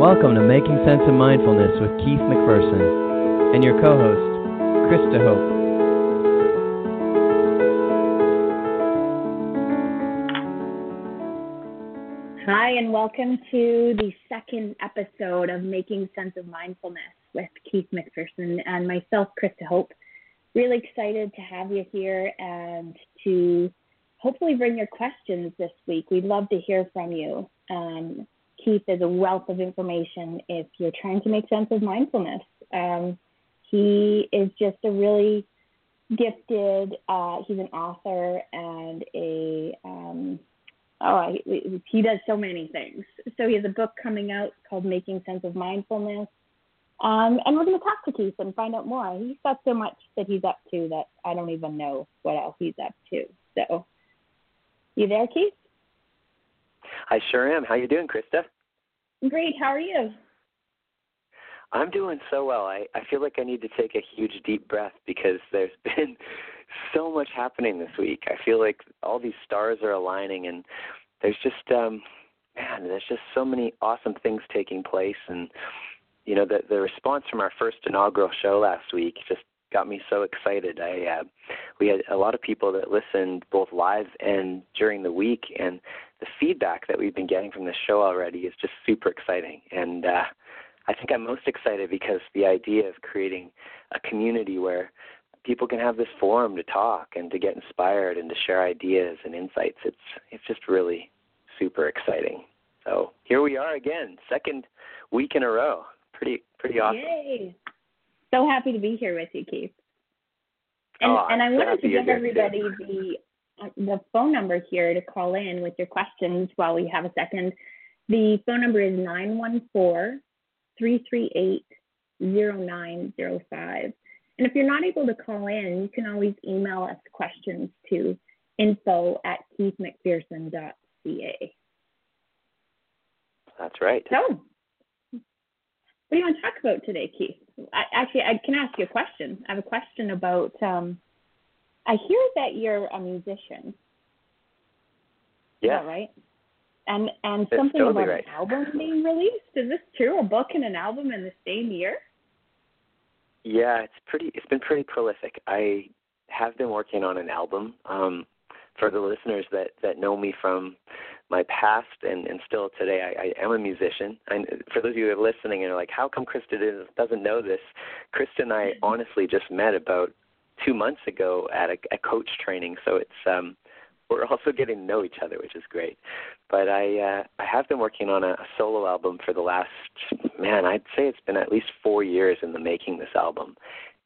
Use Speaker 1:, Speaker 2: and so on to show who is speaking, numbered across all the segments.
Speaker 1: Welcome to Making Sense of Mindfulness with Keith Macpherson and your co host, Krista Hope.
Speaker 2: Hi, and welcome to the second episode of Making Sense of Mindfulness with Keith Macpherson and myself, Krista Hope. Really excited to have you here and to hopefully bring your questions this week. We'd love to hear from you. Um, Keith is a wealth of information if you're trying to make sense of mindfulness. Um, he is just a really gifted, uh, he's an author and a, um, oh, he, he does so many things. So he has a book coming out called Making Sense of Mindfulness. Um, and we're going to talk to Keith and find out more. He's got so much that he's up to that I don't even know what else he's up to. So, you there, Keith?
Speaker 3: I sure am. How you doing, Krista?
Speaker 2: Great. How are you?
Speaker 3: I'm doing so well. I, I feel like I need to take a huge deep breath because there's been so much happening this week. I feel like all these stars are aligning and there's just um man, there's just so many awesome things taking place and you know the the response from our first inaugural show last week just got me so excited. I uh, we had a lot of people that listened both live and during the week, and the feedback that we've been getting from this show already is just super exciting. And uh, I think I'm most excited because the idea of creating a community where people can have this forum to talk and to get inspired and to share ideas and insights. It's it's just really super exciting. So here we are again, second week in a row. Pretty pretty awesome.
Speaker 2: Yay! So happy to be here with you, Keith. And,
Speaker 3: oh,
Speaker 2: and I wanted to give everybody
Speaker 3: too.
Speaker 2: the the phone number here to call in with your questions while we have a second. The phone number is 914 338 0905. And if you're not able to call in, you can always email us questions to info at keithmacpherson.ca.
Speaker 3: That's right.
Speaker 2: So, what do you want to talk about today, Keith? I, actually, I can ask you a question. I have a question about. Um, I hear that you're a musician.
Speaker 3: Yeah.
Speaker 2: Is that right? And and
Speaker 3: That's
Speaker 2: something
Speaker 3: totally
Speaker 2: about
Speaker 3: right.
Speaker 2: an album being released. Is this true? A book and an album in the same year?
Speaker 3: Yeah, it's pretty. It's been pretty prolific. I have been working on an album. Um, for the listeners that that know me from my past and and still today, I, I am a musician. And for those of you who are listening and are like, how come Krista doesn't- doesn't know this? Krista and I honestly just met about two months ago at a, a coach training, so it's um, we're also getting to know each other, which is great. But I uh, I have been working on a, a solo album for the last man, I'd say it's been at least four years in the making this album.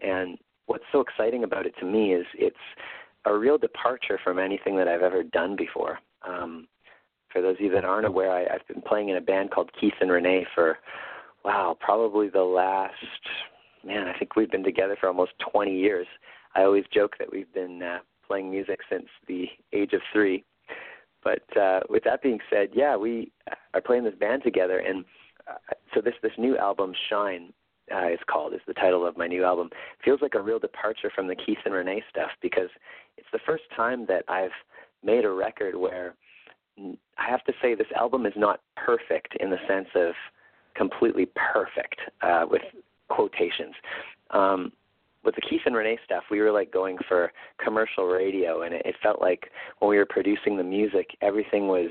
Speaker 3: And what's so exciting about it to me is it's a real departure from anything that I've ever done before. Um, for those of you that aren't aware, I, I've been playing in a band called Keith and Renee for wow, probably the last man. I think we've been together for almost 20 years. I always joke that we've been uh, playing music since the age of three. But uh, with that being said, yeah, we are playing this band together, and uh, so this this new album, Shine, uh, is called is the title of my new album. Feels like a real departure from the Keith and Renee stuff because it's the first time that I've made a record where I have to say this album is not perfect in the sense of completely perfect uh, with quotations. Um, with the Keith and Renee stuff, we were like going for commercial radio, and it, it felt like when we were producing the music, everything was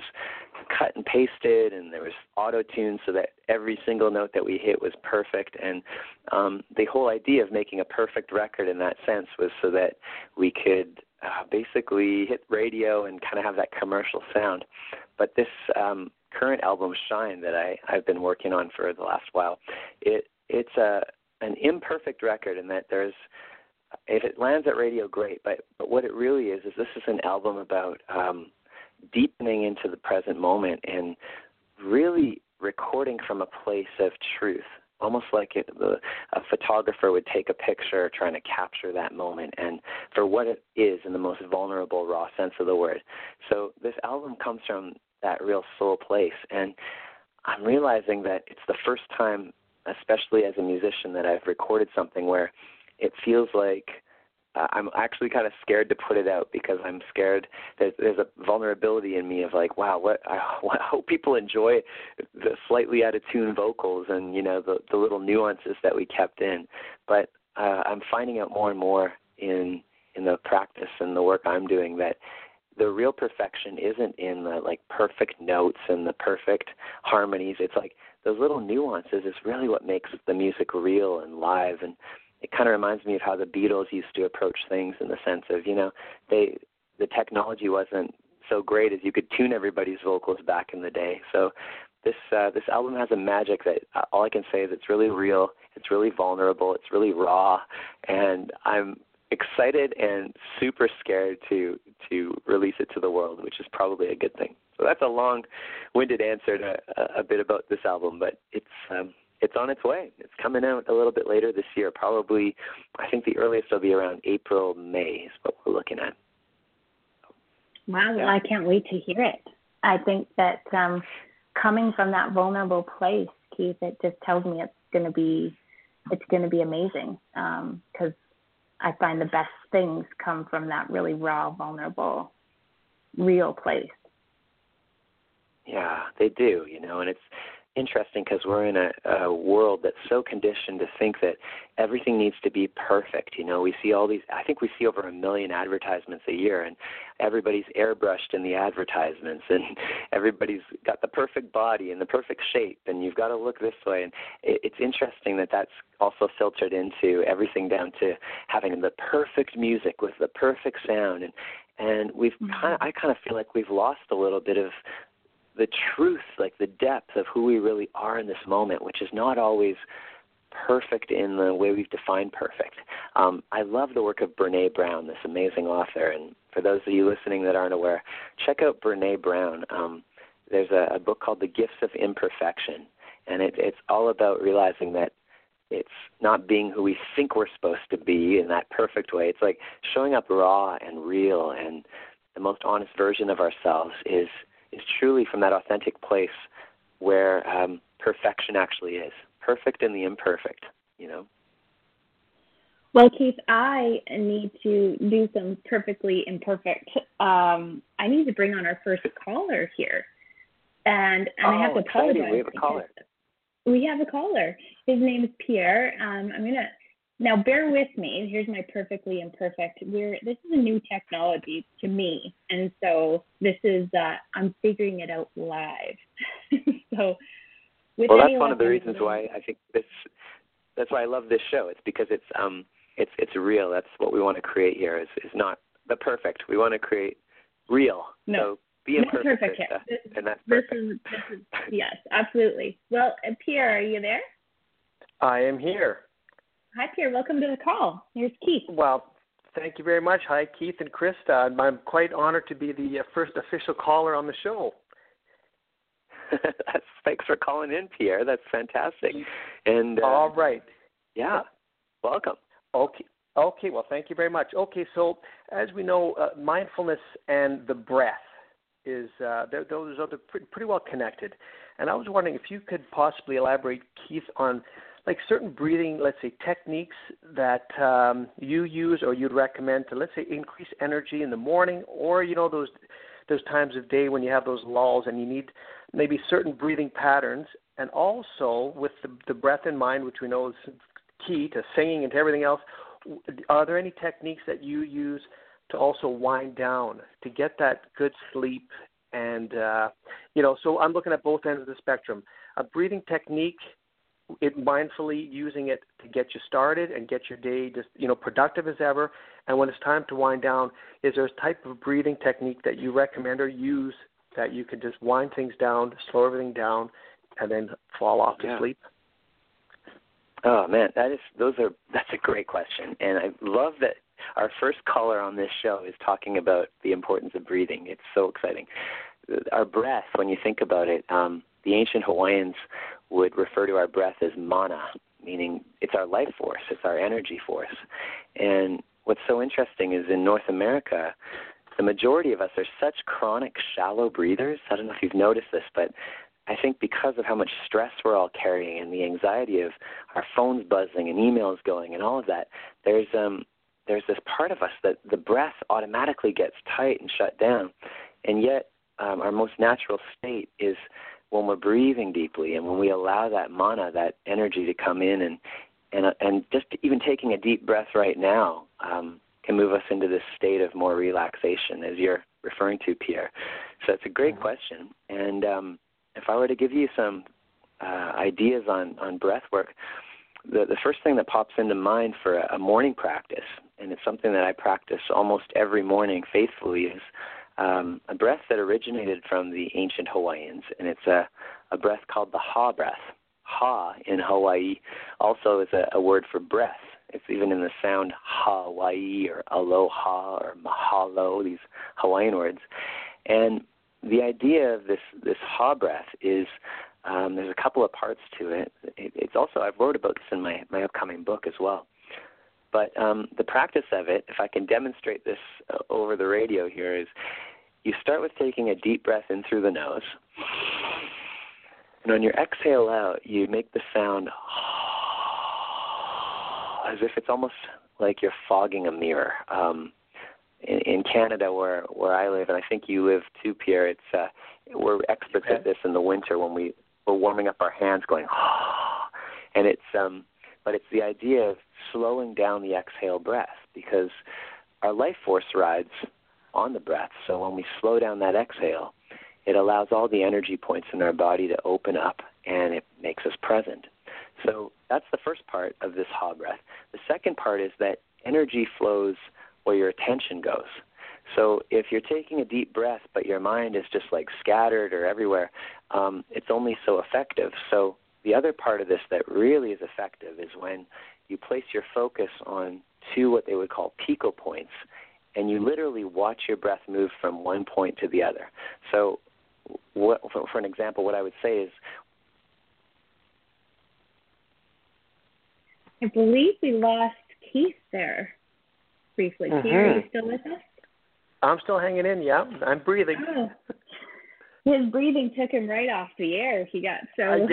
Speaker 3: cut and pasted, and there was auto tune so that every single note that we hit was perfect. And um, the whole idea of making a perfect record in that sense was so that we could uh, basically hit radio and kind of have that commercial sound. But this um, current album, Shine, that I, I've been working on for the last while, it it's a an imperfect record in that there's if it lands at radio great but but what it really is is this is an album about um deepening into the present moment and really recording from a place of truth almost like it, the, a photographer would take a picture trying to capture that moment and for what it is in the most vulnerable raw sense of the word. So this album comes from that real soul place and i'm realizing that it's the first time especially as a musician, that I've recorded something where it feels like uh, I'm actually kind of scared to put it out because I'm scared. There's there's a vulnerability in me of like, wow, what I, I hope people enjoy the slightly out of tune vocals and you know the the little nuances that we kept in. But uh, I'm finding out more and more in in the practice and the work I'm doing that the real perfection isn't in the like perfect notes and the perfect harmonies. It's like those little nuances is really what makes the music real and live and it kind of reminds me of how the Beatles used to approach things in the sense of, you know, they the technology wasn't so great as you could tune everybody's vocals back in the day. So this uh, this album has a magic that uh, all I can say is it's really real, it's really vulnerable, it's really raw, and I'm excited and super scared to to release it to the world, which is probably a good thing. So that's a long-winded answer to a, a bit about this album, but it's um, it's on its way. It's coming out a little bit later this year. Probably, I think the earliest will be around April, May is what we're looking at.
Speaker 2: Wow, well, I can't wait to hear it. I think that um, coming from that vulnerable place, Keith, it just tells me it's going to be it's going to be amazing because um, I find the best things come from that really raw, vulnerable, real place.
Speaker 3: Yeah, they do, you know, and it's interesting because we're in a, a world that's so conditioned to think that everything needs to be perfect. You know, we see all these. I think we see over a million advertisements a year, and everybody's airbrushed in the advertisements, and everybody's got the perfect body and the perfect shape, and you've got to look this way. And it, it's interesting that that's also filtered into everything down to having the perfect music with the perfect sound, and and we've mm-hmm. kind of, I kind of feel like we've lost a little bit of the truth, like the depth of who we really are in this moment, which is not always perfect in the way we've defined perfect. Um, I love the work of Brene Brown, this amazing author. And for those of you listening that aren't aware, check out Brene Brown. Um, there's a, a book called The Gifts of Imperfection, and it, it's all about realizing that it's not being who we think we're supposed to be in that perfect way. It's like showing up raw and real, and the most honest version of ourselves is is truly from that authentic place where um, perfection actually is perfect in the imperfect, you know.
Speaker 2: Well, Keith, I need to do some perfectly imperfect. Um, I need to bring on our first caller here, and, and
Speaker 3: oh,
Speaker 2: I have to apologize.
Speaker 3: We have a caller.
Speaker 2: We have a caller. His name is Pierre. Um, I'm gonna now bear with me. Here's my perfectly imperfect. We're this is a new technology to me, and so this is uh, I'm figuring it out live. so,
Speaker 3: well, that's one of the reasons why I think this. That's why I love this show. It's because it's um it's it's real. That's what we want to create here. Is is not the perfect. We want to create real.
Speaker 2: No.
Speaker 3: So be imperfect,
Speaker 2: perfect.
Speaker 3: Uh,
Speaker 2: this,
Speaker 3: and that's
Speaker 2: perfect. This is, this is yes, absolutely. Well, uh, Pierre, are you there?
Speaker 4: I am here.
Speaker 2: Hi, Pierre. Welcome to the call. Here's Keith.
Speaker 4: Well, thank you very much. Hi, Keith and Krista. I'm quite honored to be the uh, first official caller on the show.
Speaker 3: Thanks for calling in, Pierre. That's fantastic. And uh,
Speaker 4: all right.
Speaker 3: Yeah. Welcome.
Speaker 4: Okay. Okay. Well, thank you very much. Okay. So, as we know, uh, mindfulness and the breath is uh, those are pretty, pretty well connected. And I was wondering if you could possibly elaborate, Keith, on like certain breathing, let's say, techniques that um, you use or you'd recommend to, let's say, increase energy in the morning, or you know those those times of day when you have those lulls and you need maybe certain breathing patterns, and also with the, the breath in mind, which we know is key to singing and to everything else. Are there any techniques that you use to also wind down to get that good sleep? And uh, you know, so I'm looking at both ends of the spectrum. A breathing technique it mindfully using it to get you started and get your day just you know productive as ever. And when it's time to wind down is there a type of breathing technique that you recommend or use that you can just wind things down slow everything down and then fall off to
Speaker 3: yeah.
Speaker 4: sleep?
Speaker 3: Oh man that is those are that's a great question. And i love that our first caller on this show is talking about the importance of breathing. It's so exciting. Our breath when you think about it um the ancient hawaiians would refer to our breath as mana, meaning it's our life force, it's our energy force. And what's so interesting is in North America, the majority of us are such chronic shallow breathers. I don't know if you've noticed this, but I think because of how much stress we're all carrying and the anxiety of our phones buzzing and emails going and all of that, there's um there's this part of us that the breath automatically gets tight and shut down, and yet um, our most natural state is when we're breathing deeply and when we allow that mana, that energy to come in and and and just even taking a deep breath right now um, can move us into this state of more relaxation, as you're referring to, Pierre. So it's a great mm-hmm. question, and um, if I were to give you some uh, ideas on on breath work, the the first thing that pops into mind for a, a morning practice, and it's something that I practice almost every morning faithfully, is um, a breath that originated from the ancient Hawaiians, and it's a, a breath called the Ha breath. Ha in Hawaii also is a, a word for breath. It's even in the sound Hawaii or aloha or mahalo, these Hawaiian words. And the idea of this this ha breath is um, there's a couple of parts to it. it. It's also I've wrote about this in my my upcoming book as well. But um, the practice of it, if I can demonstrate this uh, over the radio here, is you start with taking a deep breath in through the nose. And on your exhale out, you make the sound as if it's almost like you're fogging a mirror. Um, in, in Canada, where where I live, and I think you live too, Pierre, it's uh, we're experts at this in the winter when we we're warming up our hands, going, and it's um, but it's the idea of slowing down the exhale breath because our life force rides on the breath. So when we slow down that exhale, it allows all the energy points in our body to open up and it makes us present. So that's the first part of this ha breath. The second part is that energy flows where your attention goes. So if you're taking a deep breath but your mind is just like scattered or everywhere, um, it's only so effective. So the other part of this that really is effective is when you place your focus on two what they would call piko points, and you literally watch your breath move from one point to the other. So, what, for, for an example, what I would say is
Speaker 2: I believe we lost Keith there briefly. Mm-hmm. Keith, are you still with us?
Speaker 4: I'm still hanging in. Yeah, I'm breathing. Oh.
Speaker 2: His breathing took him right off the air. He got so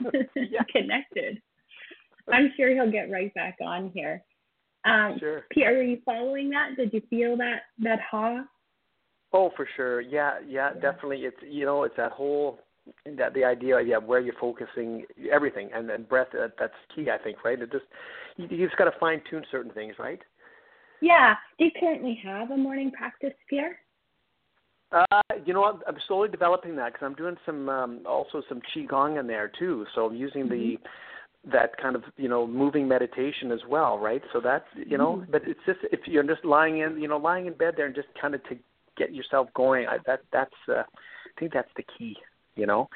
Speaker 2: yeah. connected. I'm sure he'll get right back on here. Um,
Speaker 4: sure.
Speaker 2: Pierre, are you following that? Did you feel that that ha?
Speaker 4: Oh, for sure. Yeah, yeah, yeah, definitely. It's you know, it's that whole that the idea, yeah, where you're focusing everything, and then breath. Uh, that's key, I think, right? It just you, you just got to fine tune certain things, right?
Speaker 2: Yeah. Do you currently have a morning practice, Pierre?
Speaker 4: Uh, you know what? I'm slowly developing that because I'm doing some um, also some qigong in there too. So I'm using mm-hmm. the that kind of you know moving meditation as well, right? So that's you know, mm-hmm. but it's just if you're just lying in you know lying in bed there and just kind of to get yourself going. I, that that's uh, I think that's the key, you know.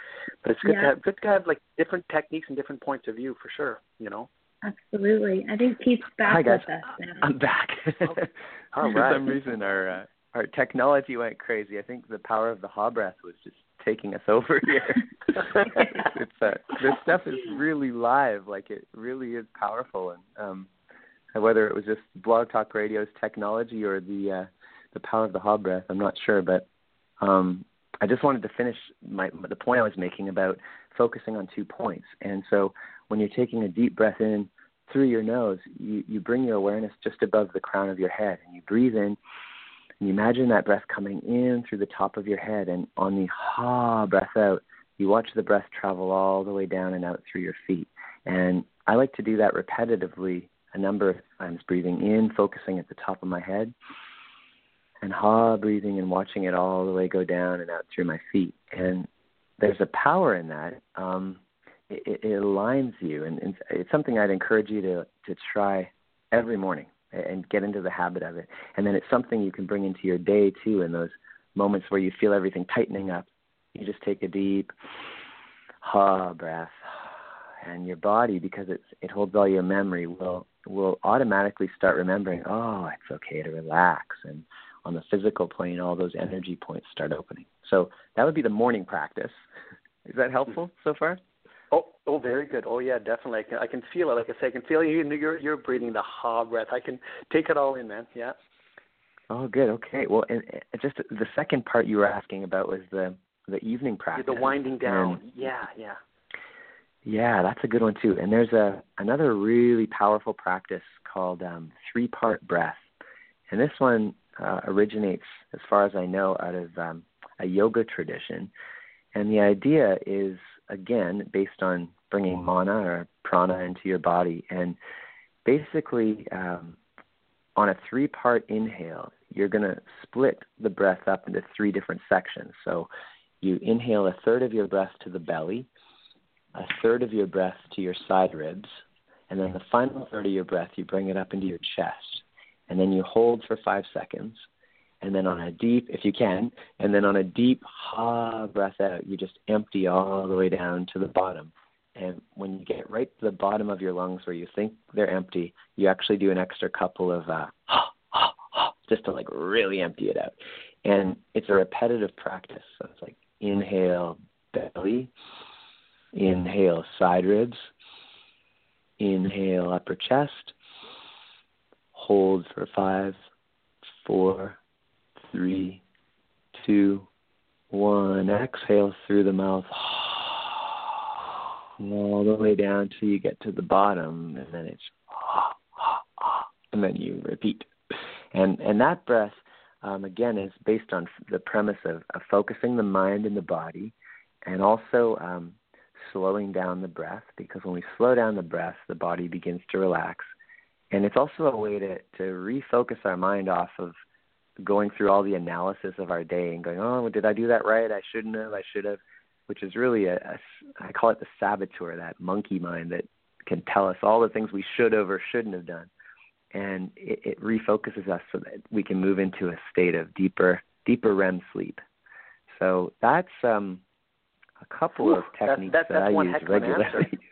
Speaker 4: But it's good yeah. to have good to have like different techniques and different points of view for sure, you know.
Speaker 2: Absolutely, I think Keith's back
Speaker 5: Hi guys.
Speaker 2: with us now.
Speaker 5: I'm back.
Speaker 4: oh,
Speaker 5: For some reason, our uh, our technology went crazy. I think the power of the ha breath was just taking us over here. it's uh, this stuff is really live. Like it really is powerful, and um, whether it was just Blog Talk Radio's technology or the uh, the power of the ha breath, I'm not sure. But um, I just wanted to finish my the point I was making about focusing on two points. And so when you're taking a deep breath in through your nose, you, you bring your awareness just above the crown of your head, and you breathe in and you imagine that breath coming in through the top of your head, and on the ha breath out, you watch the breath travel all the way down and out through your feet. And I like to do that repetitively a number of times, breathing in, focusing at the top of my head, and ha breathing and watching it all the way go down and out through my feet. And there's a power in that. Um, it, it aligns you, and, and it's something I'd encourage you to to try every morning and get into the habit of it. And then it's something you can bring into your day too in those moments where you feel everything tightening up. You just take a deep ha breath and your body because it's it holds all your memory will will automatically start remembering, oh, it's okay to relax and on the physical plane all those energy points start opening. So that would be the morning practice. Is that helpful so far?
Speaker 4: Oh, oh, very good. Oh, yeah, definitely. I can, I can feel it. Like I say, I can feel you. You're, you're breathing the ha breath. I can take it all in, man. Yeah.
Speaker 5: Oh, good. Okay. Well, and, and just the second part you were asking about was the the evening practice.
Speaker 4: The winding down. And, yeah, yeah.
Speaker 3: Yeah, that's a good one too. And there's a another really powerful practice called um, three part breath, and this one uh, originates, as far as I know, out of um, a yoga tradition. And the idea is again based on bringing mana or prana into your body, and basically um, on a three part inhale, you're going to split the breath up into three different sections. So you inhale a third of your breath to the belly a third of your breath to your side ribs, and then the final third of your breath, you bring it up into your chest. And then you hold for five seconds. And then on a deep, if you can, and then on a deep ha breath out, you just empty all the way down to the bottom. And when you get right to the bottom of your lungs where you think they're empty, you actually do an extra couple of uh, ha, ha, ha, just to like really empty it out. And it's a repetitive practice. So it's like inhale, belly, Inhale, side ribs. Inhale, upper chest. Hold for five, four, three, two, one. Exhale through the mouth. All the way down till you get to the bottom, and then it's and then you repeat. And and that breath, um, again, is based on the premise of, of focusing the mind and the body, and also um, slowing down the breath because when we slow down the breath, the body begins to relax. And it's also a way to, to refocus our mind off of going through all the analysis of our day and going, oh, did I do that right? I shouldn't have. I should have, which is really a, a I call it the saboteur, that monkey mind that can tell us all the things we should have or shouldn't have done. And it, it refocuses us so that we can move into a state of deeper, deeper REM sleep. So that's um, a couple of techniques
Speaker 4: that
Speaker 3: I use regularly.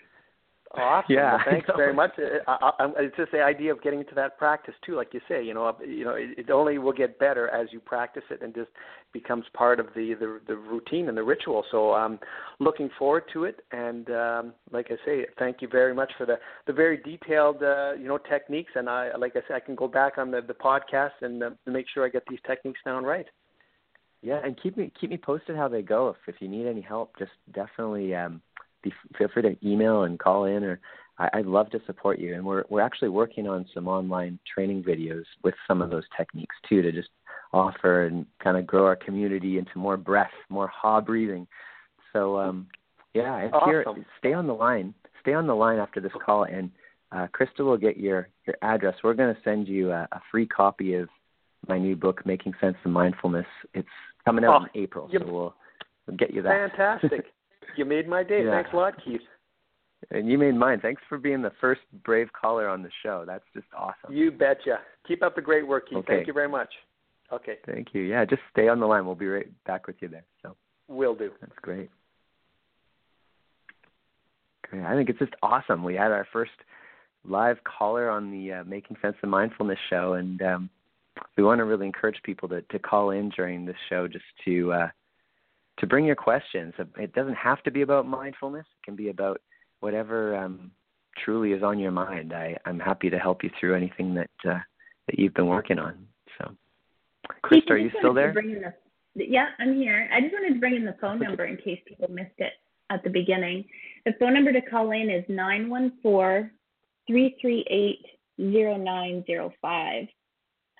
Speaker 4: Awesome.
Speaker 3: Yeah,
Speaker 4: well, thanks very much. I, I, it's just the idea of getting into that practice too, like you say. You know, you know, it, it only will get better as you practice it and just becomes part of the the, the routine and the ritual. So I'm um, looking forward to it. And um, like I say, thank you very much for the the very detailed uh, you know techniques. And I, like I said, I can go back on the the podcast and uh, make sure I get these techniques down right.
Speaker 3: Yeah, and keep me keep me posted how they go. If if you need any help, just definitely um, be, feel free to email and call in, or I, I'd love to support you. And we're we're actually working on some online training videos with some of those techniques too, to just offer and kind of grow our community into more breath, more ha breathing. So um, yeah, if
Speaker 4: awesome.
Speaker 3: you're stay on the line, stay on the line after this call, and uh, Krista will get your your address. We're going to send you a, a free copy of my new book, Making Sense of Mindfulness. It's coming out
Speaker 4: oh,
Speaker 3: in April, so we'll, we'll get you that.
Speaker 4: Fantastic. you made my day.
Speaker 3: Yeah.
Speaker 4: Thanks a lot, Keith.
Speaker 3: And you made mine. Thanks for being the first brave caller on the show. That's just awesome.
Speaker 4: You betcha. Keep up the great work, Keith.
Speaker 3: Okay.
Speaker 4: Thank you very much. Okay.
Speaker 3: Thank you. Yeah, just stay on the line. We'll be right back with you there. So.
Speaker 4: Will do.
Speaker 3: That's great. Great. I think it's just awesome. We had our first live caller on the uh, Making Sense of Mindfulness show, and um, we want to really encourage people to, to call in during this show just to uh, to bring your questions. It doesn't have to be about mindfulness. It can be about whatever um, truly is on your mind. I, I'm happy to help you through anything that uh, that you've been working on. So, Chris, are you still there?
Speaker 2: The, yeah, I'm here. I just wanted to bring in the phone number in case people missed it at the beginning. The phone number to call in is 914 338 0905.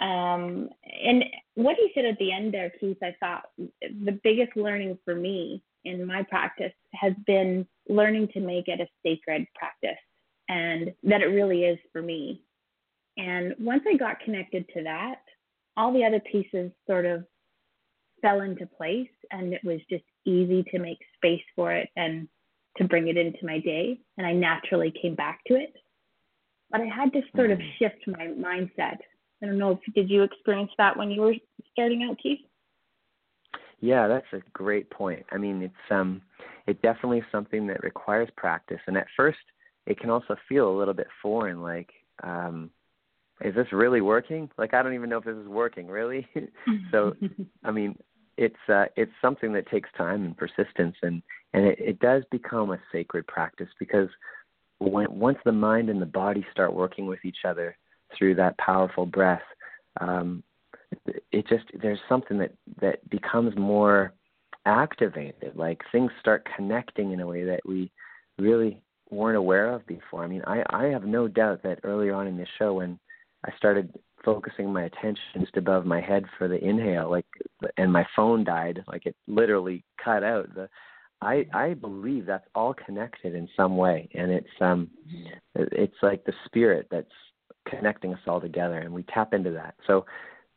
Speaker 2: Um, and what he said at the end there, Keith, I thought the biggest learning for me in my practice has been learning to make it a sacred practice and that it really is for me. And once I got connected to that, all the other pieces sort of fell into place and it was just easy to make space for it and to bring it into my day. And I naturally came back to it. But I had to sort of mm-hmm. shift my mindset I don't know if did you experience that when you were starting out, Keith?
Speaker 3: Yeah, that's a great point. I mean, it's um, it definitely is something that requires practice, and at first, it can also feel a little bit foreign. Like, um, is this really working? Like, I don't even know if this is working, really. so, I mean, it's uh, it's something that takes time and persistence, and and it, it does become a sacred practice because when once the mind and the body start working with each other through that powerful breath, um, it just there's something that that becomes more activated. Like things start connecting in a way that we really weren't aware of before. I mean, I I have no doubt that earlier on in the show when I started focusing my attention just above my head for the inhale, like, and my phone died, like it literally cut out. The I I believe that's all connected in some way, and it's um, it's like the spirit that's connecting us all together, and we tap into that. So,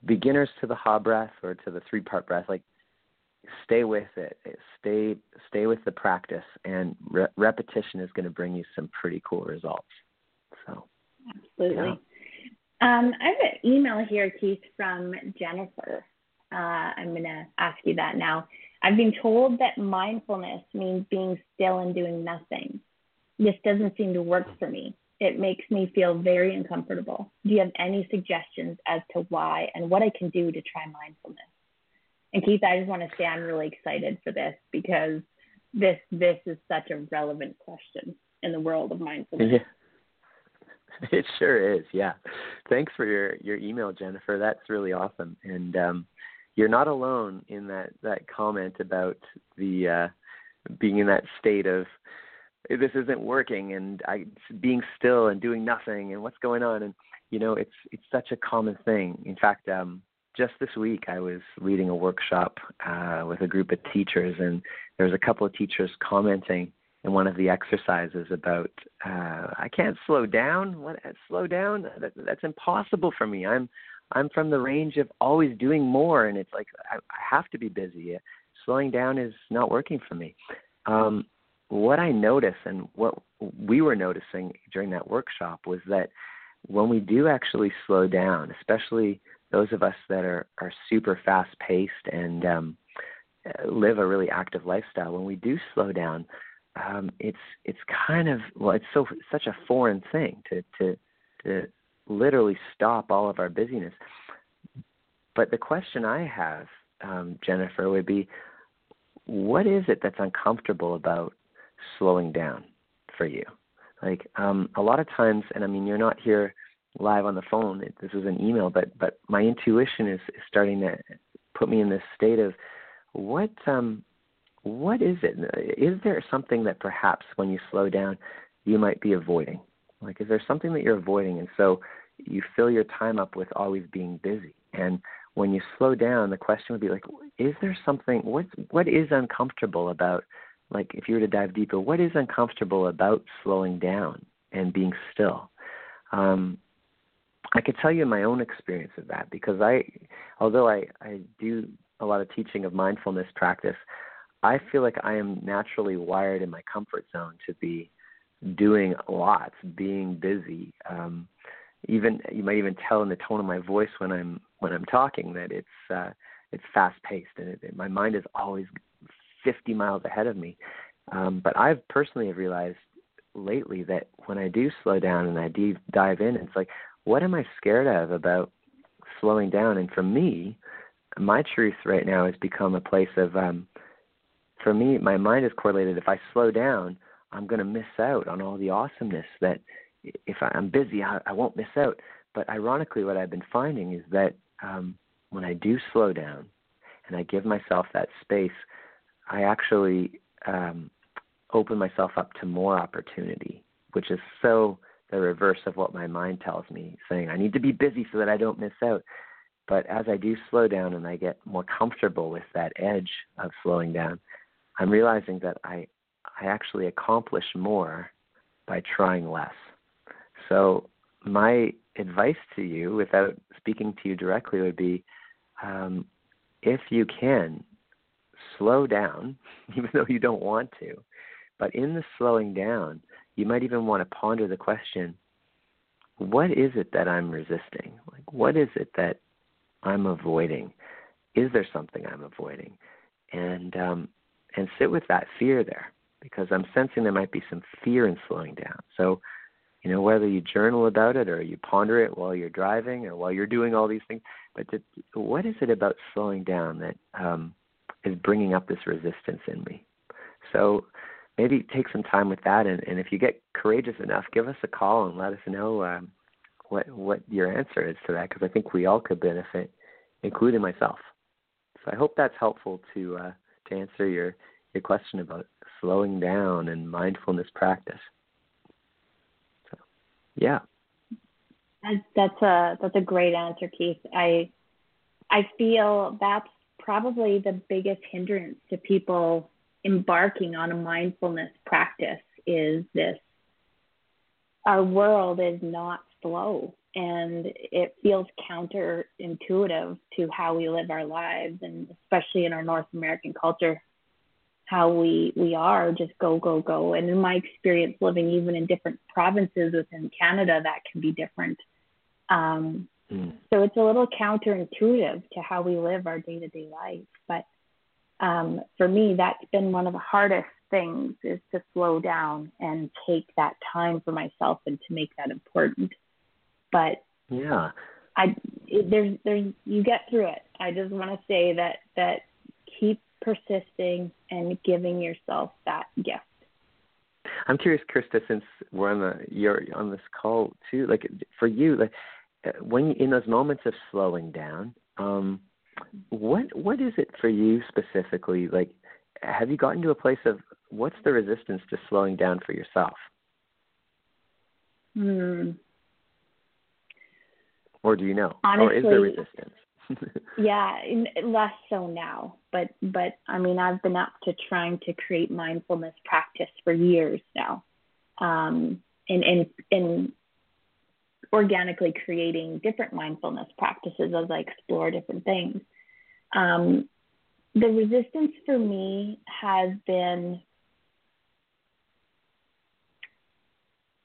Speaker 3: beginners to the ha breath or to the three part breath, like stay with it, stay stay with the practice, and re- repetition is going to bring you some pretty cool results. So,
Speaker 2: absolutely. Yeah. Um, I have an email here, Keith, from Jennifer. Uh, I'm going to ask you that now. I've been told that mindfulness means being still and doing nothing. This doesn't seem to work for me. It makes me feel very uncomfortable. Do you have any suggestions as to why and what I can do to try mindfulness? And Keith, I just want to say I'm really excited for this because this this is such a relevant question in the world of mindfulness.
Speaker 3: Yeah. It sure is. Yeah. Thanks for your your email, Jennifer. That's really awesome. And um, you're not alone in that that comment about the uh, being in that state of this isn't working and I being still and doing nothing and what's going on and you know it's it's such a common thing. In fact, um, just this week I was leading a workshop uh, with a group of teachers and there was a couple of teachers commenting in one of the exercises about uh, I can't slow down. What slow down? That, that's impossible for me. I'm I'm from the range of always doing more, and it's like I, I have to be busy. Slowing down is not working for me. Um, what I notice and what we were noticing during that workshop was that when we do actually slow down, especially those of us that are are super fast paced and um, live a really active lifestyle, when we do slow down, um, it's it's kind of well, it's so such a foreign thing to to to literally stop all of our busyness. But the question I have, um, Jennifer, would be, what is it that's uncomfortable about slowing down for you? Like um, a lot of times, and I mean, you're not here live on the phone. This is an email, but but my intuition is, is starting to put me in this state of what um what is it? Is there something that perhaps when you slow down, you might be avoiding? Like, is there something that you're avoiding? And so you fill your time up with always being busy. And when you slow down, the question would be like, is there something? What what is uncomfortable about? Like, if you were to dive deeper, what is uncomfortable about slowing down and being still? Um, I could tell you my own experience of that because I, although I I do a lot of teaching of mindfulness practice, I feel like I am naturally wired in my comfort zone to be doing lots, being busy. Um, even you might even tell in the tone of my voice when I'm when I'm talking that it's uh, it's fast paced and it, it, my mind is always 50 miles ahead of me. Um, but I've personally realized lately that when I do slow down and I do dive in, it's like, what am I scared of about slowing down? And for me, my truth right now has become a place of um, for me, my mind is correlated. If I slow down, I'm going to miss out on all the awesomeness that if I'm busy, I, won't miss out. But ironically, what I've been finding is that um, when I do slow down and I give myself that space, I actually um, open myself up to more opportunity, which is so the reverse of what my mind tells me, saying I need to be busy so that I don't miss out. But as I do slow down and I get more comfortable with that edge of slowing down, I'm realizing that I I actually accomplish more by trying less. So my advice to you, without speaking to you directly, would be um, if you can slow down, even though you don't want to, but in the slowing down, you might even want to ponder the question what is it that I'm resisting? Like, what is it that I'm avoiding? Is there something I'm avoiding? And um, and sit with that fear there because I'm sensing there might be some fear in slowing down. So, you know, whether you journal about it or you ponder it while you're driving or while you're doing all these things, but to, what is it about slowing down that um, is bringing up this resistance in me? So maybe take some time with that, and, and if you get courageous enough, give us a call and let us know um, what what your answer is to that, because I think we all could benefit, including myself. So I hope that's helpful to uh, to answer your your question about slowing down and mindfulness practice. So, yeah.
Speaker 2: That's a that's a great answer, Keith. I I feel that's probably the biggest hindrance to people embarking on a mindfulness practice is this. Our world is not slow and it feels counterintuitive to how we live our lives and especially in our north american culture how we we are just go go go. And in my experience living even in different provinces within canada that can be different. Um, mm. so it's a little counterintuitive to how we live our day-to-day life but um, for me that's been one of the hardest things is to slow down and take that time for myself and to make that important. But
Speaker 3: yeah,
Speaker 2: I it, there's there's you get through it. I just want to say that that keep persisting and giving yourself that gift.
Speaker 3: I'm curious, Krista, since we're on the you're on this call too. Like for you, like when in those moments of slowing down, um, what what is it for you specifically? Like, have you gotten to a place of what's the resistance to slowing down for yourself?
Speaker 2: Hmm.
Speaker 3: Or do you know?
Speaker 2: Honestly,
Speaker 3: or is there resistance?
Speaker 2: yeah, less so now. But but I mean, I've been up to trying to create mindfulness practice for years now, um, and and and organically creating different mindfulness practices as I explore different things. Um, the resistance for me has been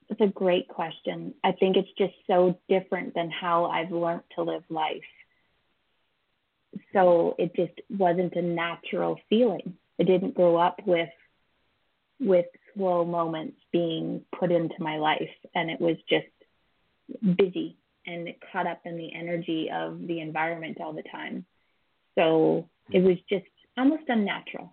Speaker 2: it's a great question. I think it's just so different than how I've learned to live life. So it just wasn't a natural feeling. I didn't grow up with with slow moments being put into my life and it was just busy and caught up in the energy of the environment all the time. So it was just almost unnatural.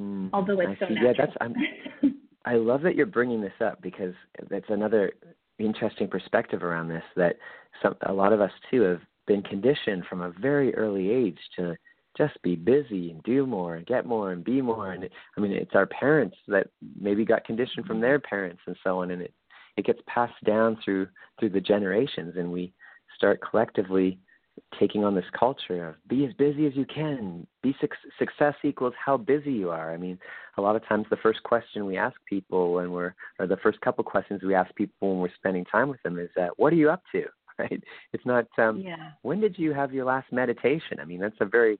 Speaker 3: Mm,
Speaker 2: Although it's so natural.
Speaker 3: Yeah, that's I'm, I love that you're bringing this up because that's another interesting perspective around this. That some a lot of us too have been conditioned from a very early age to just be busy and do more and get more and be more. And it, I mean, it's our parents that maybe got conditioned from their parents and so on, and it it gets passed down through through the generations, and we start collectively taking on this culture of be as busy as you can. Be success equals how busy you are. I mean, a lot of times the first question we ask people when we're, or the first couple questions we ask people when we're spending time with them is that, what are you up to? Right? It's not, um,
Speaker 2: yeah.
Speaker 3: when did you have your last meditation? I mean, that's a very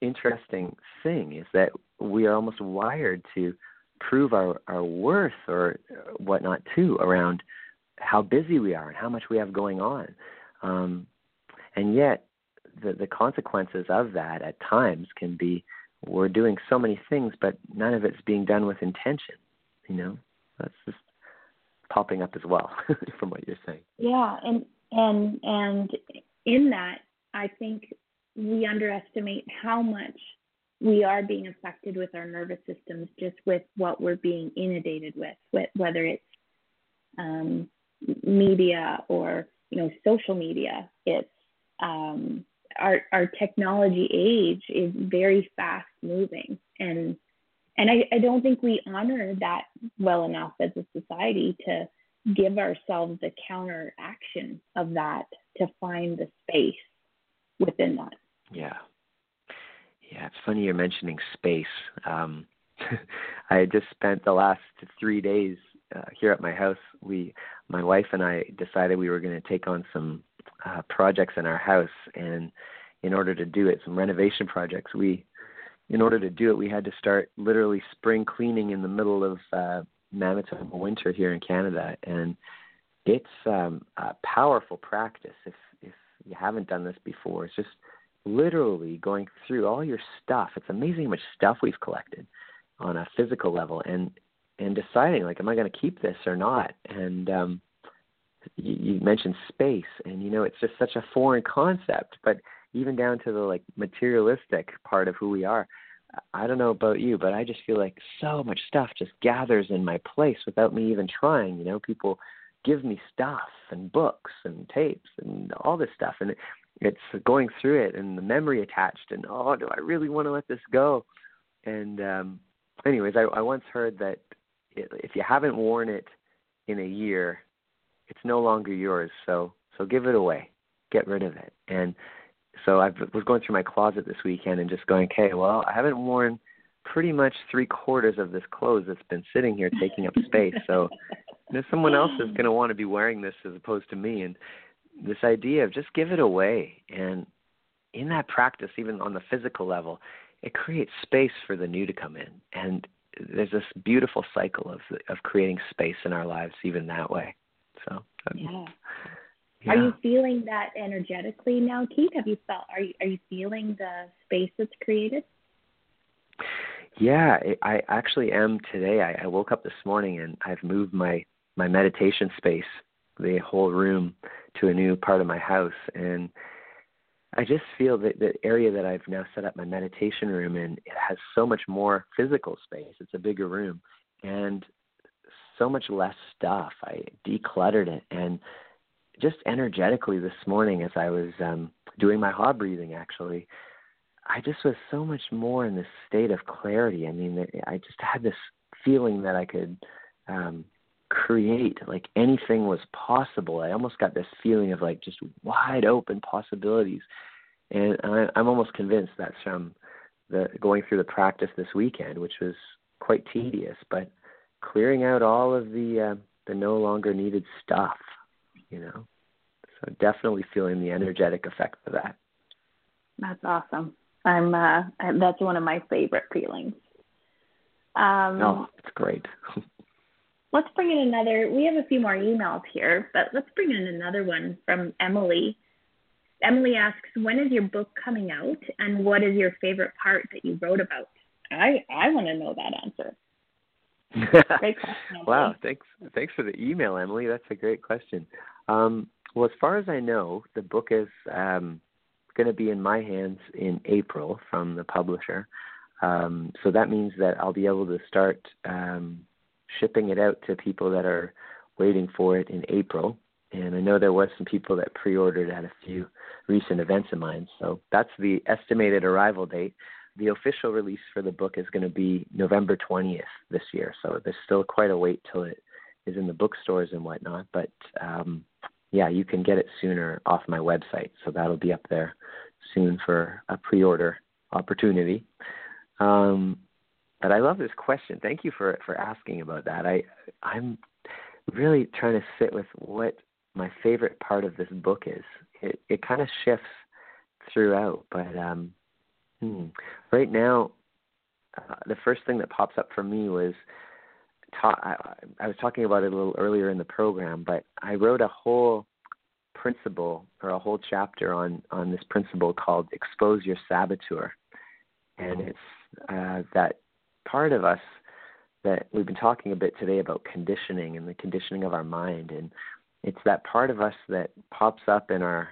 Speaker 3: interesting thing is that we are almost wired to prove our, our worth or whatnot too around how busy we are and how much we have going on. Um, and yet, the, the consequences of that at times can be we're doing so many things, but none of it's being done with intention. You know, that's just popping up as well from what you're saying.
Speaker 2: Yeah, and and and in that, I think we underestimate how much we are being affected with our nervous systems just with what we're being inundated with, with whether it's um, media or you know social media. It's um, our our technology age is very fast moving and and I, I don't think we honor that well enough as a society to give ourselves the counter action of that to find the space within that.
Speaker 3: Yeah. Yeah, it's funny you're mentioning space. Um, I just spent the last three days uh, here at my house. We, my wife and I, decided we were going to take on some uh, projects in our house, and in order to do it, some renovation projects, we, in order to do it, we had to start literally spring cleaning in the middle of uh, Manitoba winter here in Canada, and it's um, a powerful practice. If if you haven't done this before, it's just literally going through all your stuff. It's amazing how much stuff we've collected on a physical level, and and deciding like, am I going to keep this or not? And um, you, you mentioned space, and you know it's just such a foreign concept. But even down to the like materialistic part of who we are, I don't know about you, but I just feel like so much stuff just gathers in my place without me even trying. You know, people give me stuff and books and tapes and all this stuff, and it's going through it and the memory attached, and oh, do I really want to let this go? And um, anyways, I, I once heard that if you haven't worn it in a year, it's no longer yours. So so give it away, get rid of it. And so I was going through my closet this weekend and just going, okay, well, I haven't worn pretty much three quarters of this clothes that's been sitting here taking up space. So you know, someone else is going to want to be wearing this as opposed to me. And this idea of just give it away. And in that practice, even on the physical level, it creates space for the new to come in. And there's this beautiful cycle of of creating space in our lives even that way. So
Speaker 2: um, yeah. yeah. Are you feeling that energetically now, Keith? Have you felt are you are you feeling the space that's created?
Speaker 3: Yeah, I actually am today. I, I woke up this morning and I've moved my my meditation space, the whole room, to a new part of my house, and I just feel that the area that I've now set up my meditation room in it has so much more physical space. It's a bigger room and so much less stuff. I decluttered it and just energetically this morning as I was um doing my Ha breathing actually, I just was so much more in this state of clarity. I mean, I just had this feeling that I could um create like anything was possible. I almost got this feeling of like just wide open possibilities, and I, I'm almost convinced that's from the going through the practice this weekend, which was quite tedious, but clearing out all of the uh, the no longer needed stuff, you know. So definitely feeling the energetic effect of that.
Speaker 2: That's awesome. I'm uh that's one of my favorite feelings. Um,
Speaker 3: oh, it's great.
Speaker 2: let's bring in another. We have a few more emails here, but let's bring in another one from Emily. Emily asks, "When is your book coming out, and what is your favorite part that you wrote about?" I I want to know that answer.
Speaker 3: great question. wow, thanks thanks for the email, Emily. That's a great question. Um, well, as far as I know, the book is um, going to be in my hands in April from the publisher. Um, so that means that I'll be able to start um, shipping it out to people that are waiting for it in April. And I know there was some people that pre-ordered at a few recent events of mine. So that's the estimated arrival date. The official release for the book is going to be November 20th this year. So there's still quite a wait till it is in the bookstores and whatnot. But um, yeah, you can get it sooner off my website. So that'll be up there soon for a pre-order opportunity. Um, but I love this question. Thank you for for asking about that. I I'm really trying to sit with what my favorite part of this book is. It it kind of shifts throughout, but um, hmm, right now, uh, the first thing that pops up for me was ta- I, I was talking about it a little earlier in the program, but I wrote a whole principle or a whole chapter on on this principle called expose your saboteur, and it's uh, that part of us that we've been talking a bit today about conditioning and the conditioning of our mind. And it's that part of us that pops up in our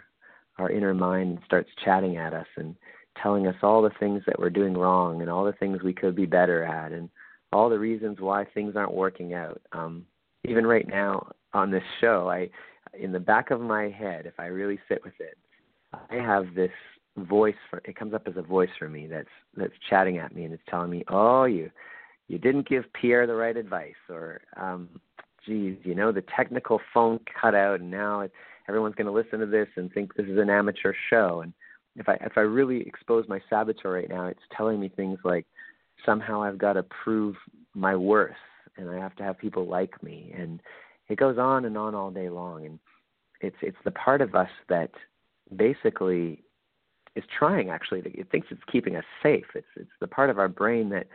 Speaker 3: our inner mind and starts chatting at us and telling us all the things that we're doing wrong and all the things we could be better at and all the reasons why things aren't working out. Um even right now on this show i in the back of my head if i really sit with it i have this voice for it comes up as a voice for me that's that's chatting at me and it's telling me, "Oh, you you didn't give Pierre the right advice," or um, "Geez, you know the technical phone cut out, and now it, everyone's going to listen to this and think this is an amateur show." And if I if I really expose my saboteur right now, it's telling me things like somehow I've got to prove my worth, and I have to have people like me, and it goes on and on all day long. And it's it's the part of us that basically is trying actually to, it thinks it's keeping us safe. It's it's the part of our brain that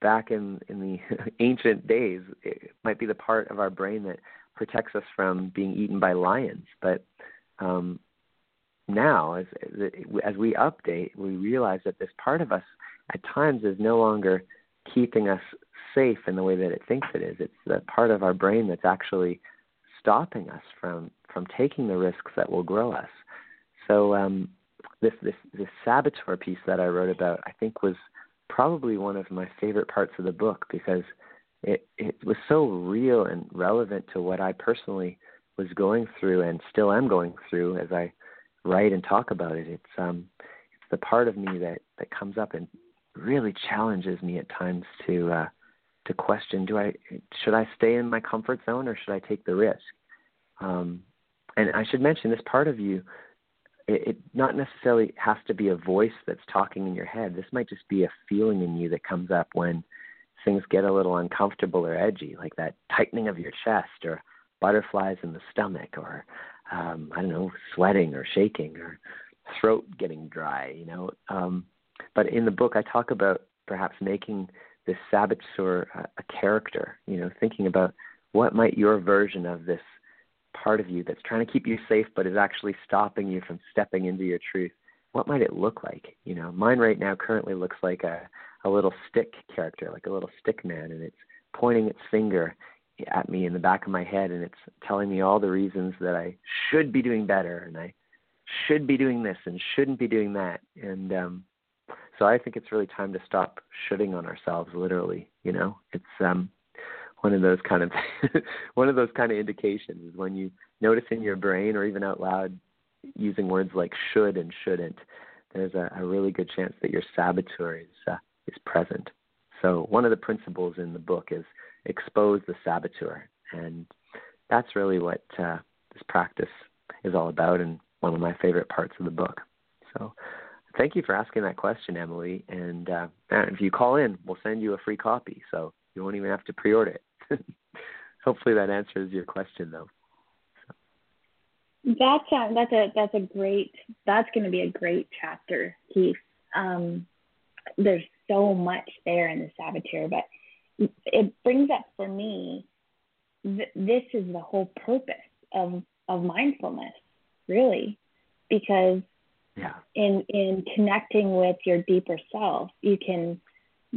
Speaker 3: back in in the ancient days it might be the part of our brain that protects us from being eaten by lions. But um, now, as as we update, we realize that this part of us at times is no longer keeping us safe in the way that it thinks it is. It's the part of our brain that's actually stopping us from from taking the risks that will grow us. So um, this this this saboteur piece that I wrote about, I think was probably one of my favorite parts of the book because it it was so real and relevant to what I personally was going through and still am going through as I write and talk about it. It's um it's the part of me that that comes up and really challenges me at times to uh, to question: Do I should I stay in my comfort zone or should I take the risk? Um, and I should mention this part of you. It, it not necessarily has to be a voice that's talking in your head. This might just be a feeling in you that comes up when things get a little uncomfortable or edgy, like that tightening of your chest or butterflies in the stomach or um, I don't know, sweating or shaking or throat getting dry, you know. Um, but in the book, I talk about perhaps making this saboteur a, a character, you know, thinking about what might your version of this part of you that's trying to keep you safe but is actually stopping you from stepping into your truth. What might it look like? You know, mine right now currently looks like a a little stick character, like a little stick man, and it's pointing its finger at me in the back of my head and it's telling me all the reasons that I should be doing better and I should be doing this and shouldn't be doing that. And um so I think it's really time to stop shooting on ourselves literally, you know. It's um one of those kind of one of those kind of indications is when you notice in your brain or even out loud using words like should and shouldn't, there's a, a really good chance that your saboteur is uh, is present. So one of the principles in the book is expose the saboteur, and that's really what uh, this practice is all about, and one of my favorite parts of the book. So, thank you for asking that question, Emily. And uh, if you call in, we'll send you a free copy, so you won't even have to pre-order it. Hopefully, that answers your question, though.
Speaker 2: That's a, that's a that's a great that's going to be a great chapter, Keith. Um, there's so much there in the saboteur, but it brings up for me th- this is the whole purpose of of mindfulness really because
Speaker 3: yeah.
Speaker 2: in in connecting with your deeper self you can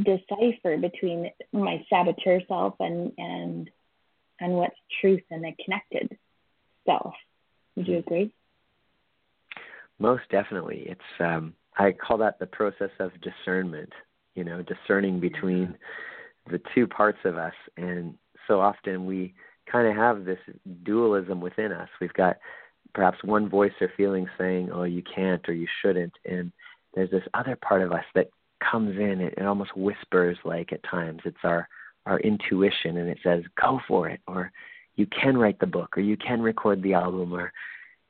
Speaker 2: decipher between my saboteur self and and and what's truth and the connected self. Would you agree?
Speaker 3: Most definitely. It's um i call that the process of discernment you know discerning between the two parts of us. And so often we kind of have this dualism within us. We've got perhaps one voice or feeling saying oh you can't or you shouldn't. And there's this other part of us that comes in it, it almost whispers like at times it's our our intuition and it says go for it or you can write the book or you can record the album or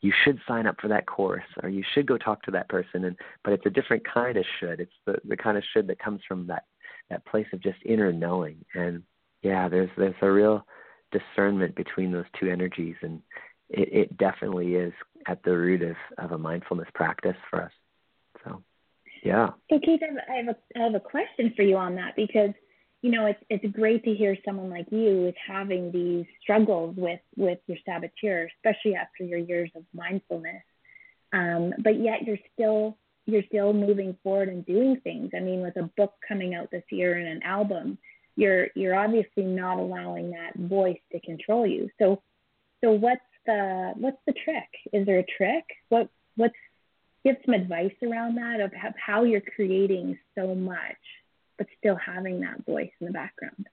Speaker 3: you should sign up for that course or you should go talk to that person and but it's a different kind of should it's the the kind of should that comes from that that place of just inner knowing. And yeah, there's there's a real discernment between those two energies, and it, it definitely is at the root of, of a mindfulness practice for us. Yeah.
Speaker 2: So, Keith, I have, a, I have a question for you on that because you know it's it's great to hear someone like you is having these struggles with with your saboteur, especially after your years of mindfulness. Um, but yet you're still you're still moving forward and doing things. I mean, with a book coming out this year and an album, you're you're obviously not allowing that voice to control you. So so what's the what's the trick? Is there a trick? What what's give some advice around that of how you're creating so much but still having that voice in the background?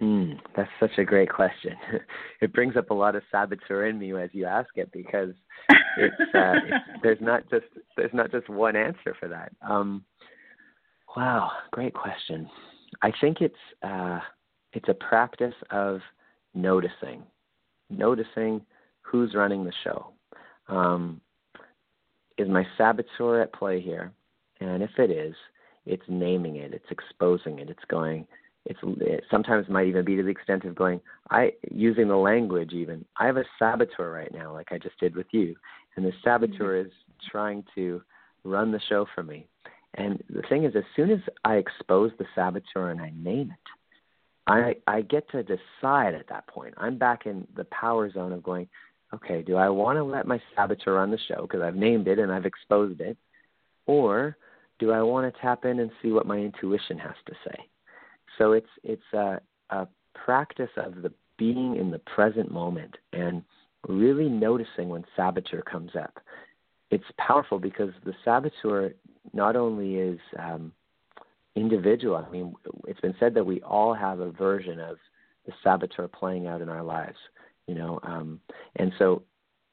Speaker 3: Mm, that's such a great question. it brings up a lot of saboteur in me as you ask it because it's, uh, it's, there's not just there's not just one answer for that. Um, wow, great question. I think it's uh, it's a practice of noticing, noticing who's running the show. Um, is my saboteur at play here? And if it is, it's naming it, it's exposing it, it's going it's it sometimes might even be to the extent of going i using the language even i have a saboteur right now like i just did with you and the saboteur mm-hmm. is trying to run the show for me and the thing is as soon as i expose the saboteur and i name it i i get to decide at that point i'm back in the power zone of going okay do i want to let my saboteur run the show because i've named it and i've exposed it or do i want to tap in and see what my intuition has to say so it's it's a, a practice of the being in the present moment and really noticing when saboteur comes up. It's powerful because the saboteur not only is um, individual. I mean, it's been said that we all have a version of the saboteur playing out in our lives. You know, um, and so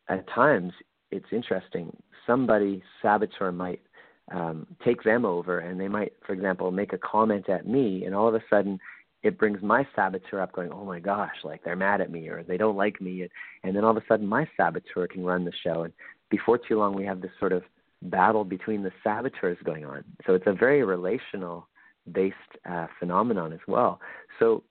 Speaker 3: at times it's interesting. Somebody saboteur might um, take them over, and they might, for example, make a comment at me, and all of a sudden it brings my saboteur up going, oh my gosh, like they're mad at me or they don't like me. And, then all of a sudden my saboteur can run the show. And before too long, we have this sort of battle between the saboteurs going on. So it's a very relational based uh, phenomenon as well. So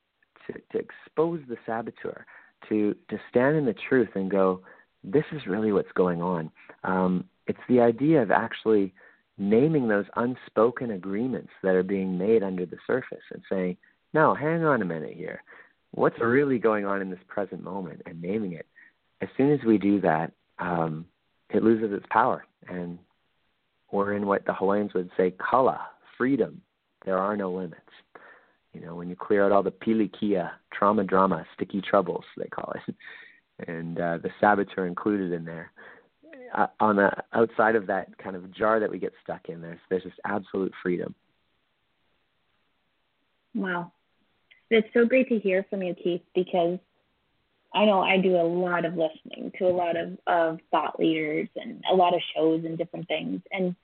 Speaker 3: to, to expose the saboteur, to, to stand in the truth and go, this is really what's going on. Um, it's the idea of actually naming those unspoken agreements that are being made under the surface and saying, no, hang on a minute here. What's really going on in this present moment and naming it? As soon as we do that, um, it loses its power. And we're in what the Hawaiians would say, kala, freedom. There are no limits. You know, when you clear out all the pilikia, trauma drama, sticky troubles, they call it, and uh, the saboteur included in there. Uh, on the outside of that kind of jar that we get stuck in, there's there's just absolute freedom.
Speaker 2: Wow, it's so great to hear from you, Keith, because I know I do a lot of listening to a lot of, of thought leaders and a lot of shows and different things. And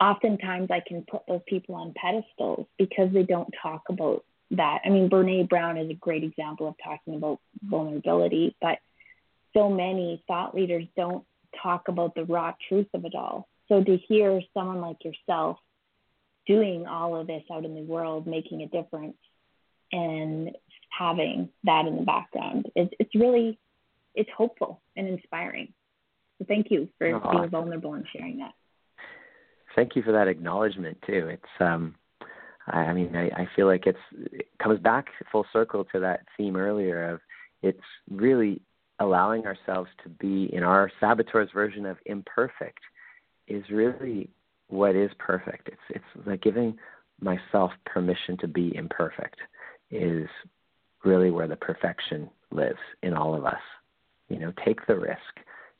Speaker 2: oftentimes I can put those people on pedestals because they don't talk about that. I mean, Brene Brown is a great example of talking about vulnerability, but so many thought leaders don't talk about the raw truth of it all. So to hear someone like yourself doing all of this out in the world, making a difference, and having that in the background. It's, it's really, it's hopeful and inspiring. So thank you for oh, being vulnerable and sharing that.
Speaker 3: Thank you for that acknowledgement too. It's, um, I, I mean, I, I feel like it's, it comes back full circle to that theme earlier of it's really allowing ourselves to be in our saboteur's version of imperfect is really what is perfect. It's it's like giving myself permission to be imperfect is really where the perfection lives in all of us. You know, take the risk,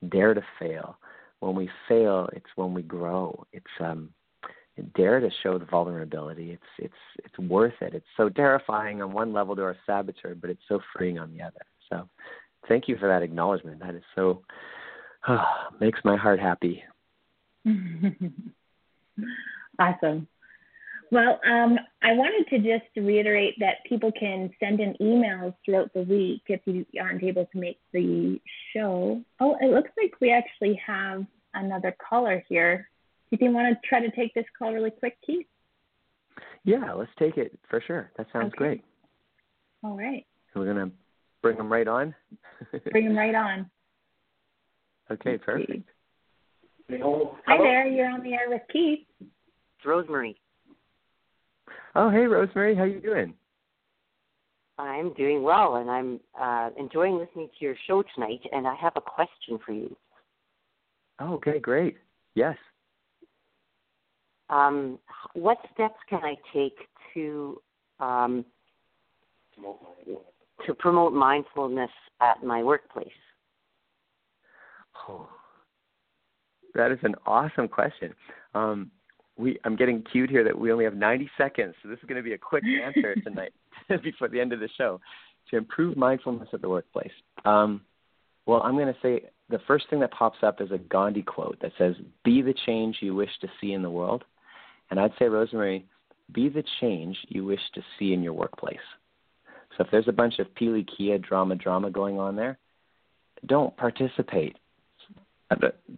Speaker 3: dare to fail. When we fail, it's when we grow. It's um, dare to show the vulnerability. It's it's it's worth it. It's so terrifying on one level to our saboteur, but it's so freeing on the other. So, thank you for that acknowledgement. That is so makes my heart happy.
Speaker 2: awesome. Well, um, I wanted to just reiterate that people can send in emails throughout the week if you aren't able to make the show. Oh, it looks like we actually have another caller here. Do you want to try to take this call really quick, Keith?
Speaker 3: Yeah, let's take it for sure. That sounds okay. great.
Speaker 2: All right.
Speaker 3: We're going to bring them right on.
Speaker 2: bring them right on.
Speaker 3: Okay, perfect.
Speaker 2: Hi there, you're on the air with Keith.
Speaker 6: It's Rosemary.
Speaker 3: Oh, hey, Rosemary, how you doing?
Speaker 6: I'm doing well, and I'm uh, enjoying listening to your show tonight. And I have a question for you.
Speaker 3: Oh, okay, great. Yes.
Speaker 6: Um, what steps can I take to um, to promote mindfulness at my workplace?
Speaker 3: Oh, that is an awesome question. Um, we I'm getting cued here that we only have 90 seconds, so this is going to be a quick answer tonight before the end of the show to improve mindfulness at the workplace. Um, well, I'm going to say the first thing that pops up is a Gandhi quote that says, "Be the change you wish to see in the world," and I'd say, Rosemary, be the change you wish to see in your workplace. So if there's a bunch of pili kia drama drama going on there, don't participate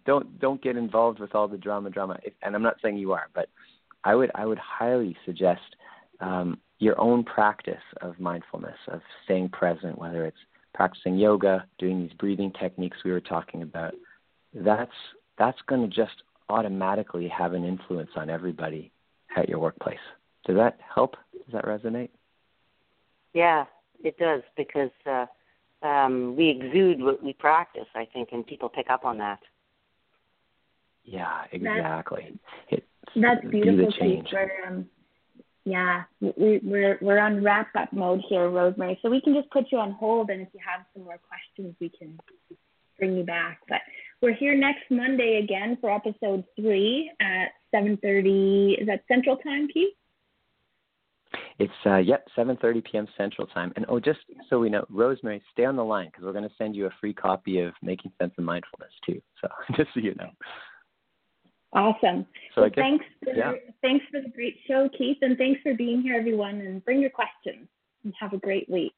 Speaker 3: don't don't get involved with all the drama drama. And i'm not saying you are but i would i would highly suggest um, your own practice of mindfulness of staying present whether it's practicing yoga doing these breathing techniques we were talking about. That's that's going to just automatically have an influence on everybody at your workplace. Does that help? Does that resonate?
Speaker 6: Yeah it does because uh um, we exude what we practice, I think, and people pick up on that.
Speaker 3: Yeah, exactly. That's,
Speaker 2: that's beautiful. change. Um, yeah, we, we're we're on wrap up mode here, Rosemary. So we can just put you on hold, and if you have some more questions, we can bring you back. But we're here next Monday again for episode three at seven thirty. Is that Central Time, Keith?
Speaker 3: It's uh, yep, 7:30 p.m. Central Time. And oh, just so we know, Rosemary, stay on the line because we're going to send you a free copy of Making Sense of Mindfulness too. So just so you know.
Speaker 2: Awesome.
Speaker 3: So
Speaker 2: well,
Speaker 3: guess,
Speaker 2: thanks. For,
Speaker 3: yeah.
Speaker 2: Thanks for the great show, Keith, and thanks for being here, everyone. And bring your questions. And have a great week.